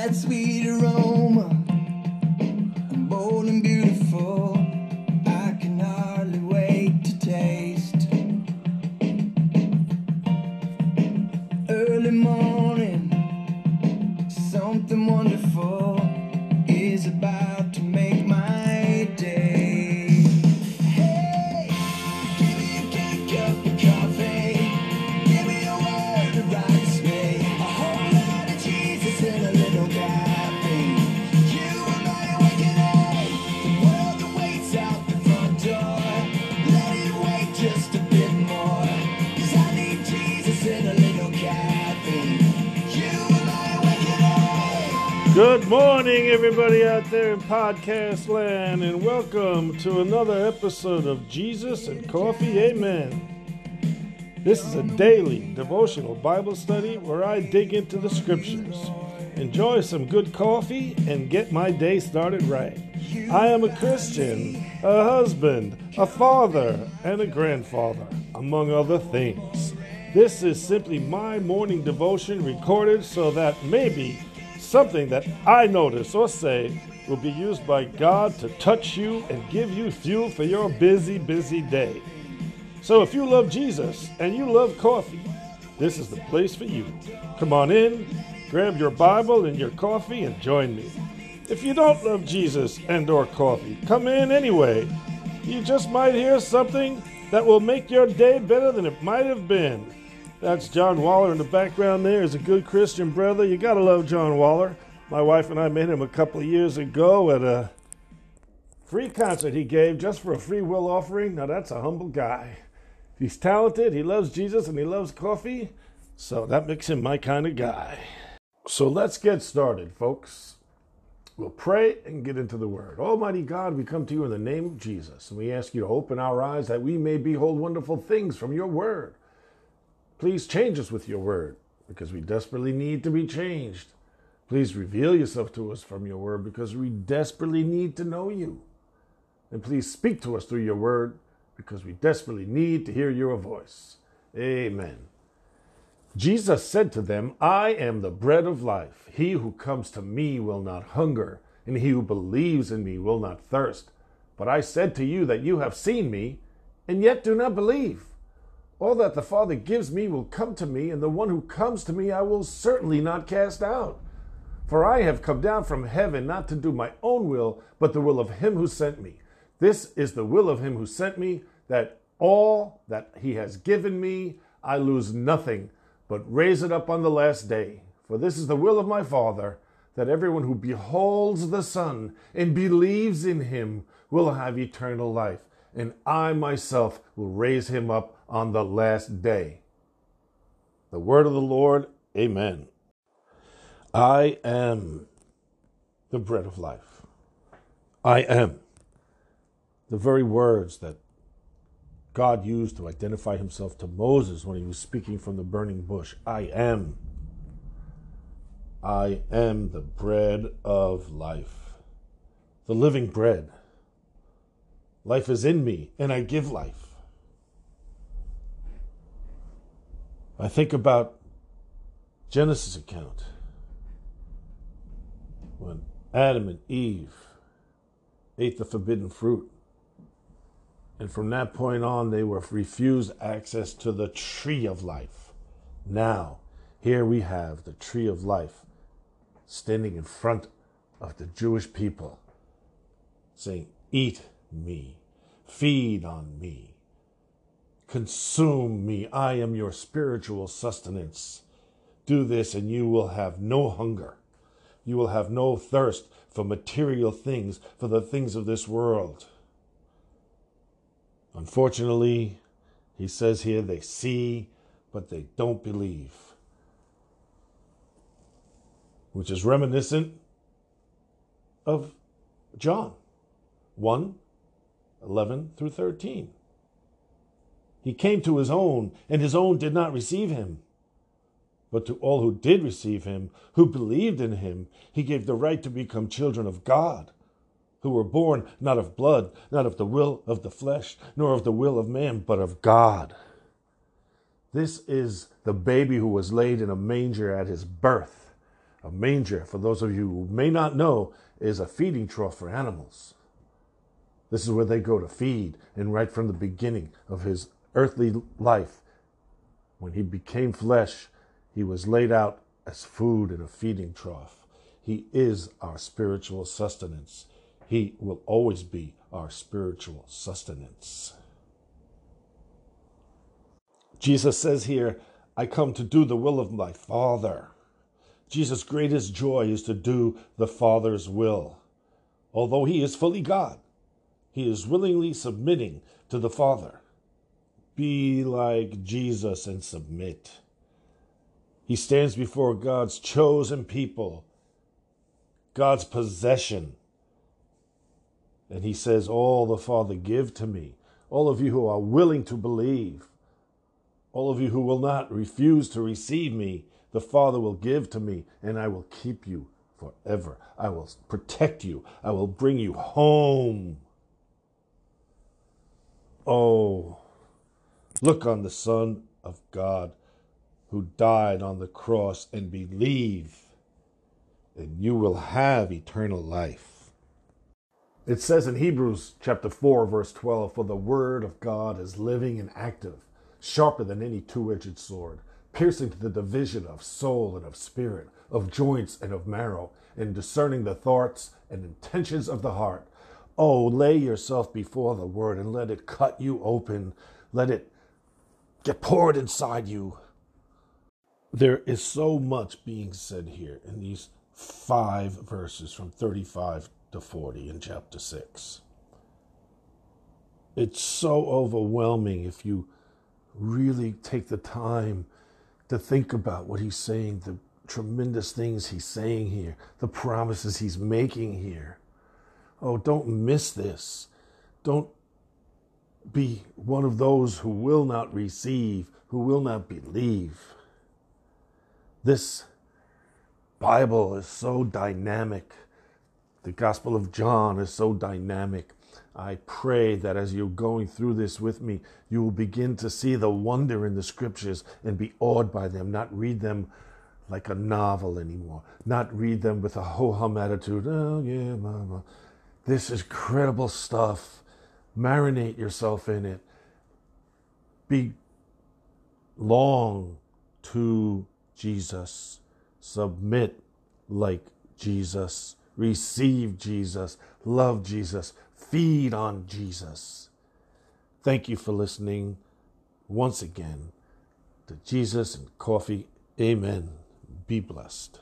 that sweet aroma, Good morning, everybody out there in podcast land, and welcome to another episode of Jesus and Coffee. Amen. This is a daily devotional Bible study where I dig into the scriptures, enjoy some good coffee, and get my day started right. I am a Christian, a husband, a father, and a grandfather, among other things. This is simply my morning devotion recorded so that maybe something that I notice or say will be used by God to touch you and give you fuel for your busy, busy day. So if you love Jesus and you love coffee, this is the place for you. Come on in, grab your Bible and your coffee and join me. If you don't love Jesus and or coffee, come in anyway. You just might hear something that will make your day better than it might have been. That's John Waller in the background there is a good Christian brother. You got to love John Waller. My wife and I met him a couple of years ago at a free concert he gave just for a free will offering. Now that's a humble guy. He's talented, he loves Jesus, and he loves coffee. So that makes him my kind of guy. So let's get started, folks. We'll pray and get into the word. Almighty God, we come to you in the name of Jesus, and we ask you to open our eyes that we may behold wonderful things from your word. Please change us with your word, because we desperately need to be changed. Please reveal yourself to us from your word, because we desperately need to know you. And please speak to us through your word, because we desperately need to hear your voice. Amen. Jesus said to them, I am the bread of life. He who comes to me will not hunger, and he who believes in me will not thirst. But I said to you that you have seen me, and yet do not believe. All that the Father gives me will come to me, and the one who comes to me I will certainly not cast out. For I have come down from heaven not to do my own will, but the will of him who sent me. This is the will of him who sent me, that all that he has given me I lose nothing, but raise it up on the last day. For this is the will of my Father, that everyone who beholds the Son and believes in him will have eternal life, and I myself will raise him up on the last day. The word of the Lord, amen. I am the bread of life. I am the very words that God used to identify himself to Moses when he was speaking from the burning bush. I am. I am the bread of life, the living bread. Life is in me, and I give life. I think about Genesis account when Adam and Eve ate the forbidden fruit. And from that point on, they were refused access to the tree of life. Now, here we have the tree of life standing in front of the Jewish people, saying, Eat me, feed on me, consume me. I am your spiritual sustenance. Do this, and you will have no hunger. You will have no thirst for material things, for the things of this world. Unfortunately, he says here they see, but they don't believe, which is reminiscent of John 1 11 through 13. He came to his own, and his own did not receive him. But to all who did receive him, who believed in him, he gave the right to become children of God who were born not of blood, not of the will of the flesh, nor of the will of man, but of God. This is the baby who was laid in a manger at his birth, A manger, for those of you who may not know, is a feeding trough for animals. This is where they go to feed. And right from the beginning of his earthly life, when he became flesh, he was laid out as food in a feeding trough. He is our spiritual sustenance. He will always be our spiritual sustenance. Jesus says here, I come to do the will of my Father. Jesus' greatest joy is to do the Father's will. Although he is fully God, he is willingly submitting to the Father. Be like Jesus and submit. He stands before God's chosen people, God's possession. And he says, All the Father give to me. All of you who are willing to believe, all of you who will not refuse to receive me, the Father will give to me, and I will keep you forever. I will protect you. I will bring you home. Oh, look on the Son of God who died on the cross and believe, and you will have eternal life. It says in Hebrews chapter 4, verse 12 For the word of God is living and active, sharper than any two edged sword, piercing to the division of soul and of spirit, of joints and of marrow, and discerning the thoughts and intentions of the heart. Oh, lay yourself before the word and let it cut you open. Let it get poured inside you. There is so much being said here in these five verses from 35 to 40 in chapter 6. It's so overwhelming if you really take the time to think about what he's saying, the tremendous things he's saying here, the promises he's making here. Oh, don't miss this. Don't be one of those who will not receive, who will not believe. This Bible is so dynamic. The Gospel of John is so dynamic. I pray that as you're going through this with me, you will begin to see the wonder in the scriptures and be awed by them, not read them like a novel anymore, not read them with a ho hum attitude. Oh, yeah, mama. This is credible stuff. Marinate yourself in it. Be long to Jesus. Submit like Jesus. Receive Jesus. Love Jesus. Feed on Jesus. Thank you for listening once again to Jesus and Coffee. Amen. Be blessed.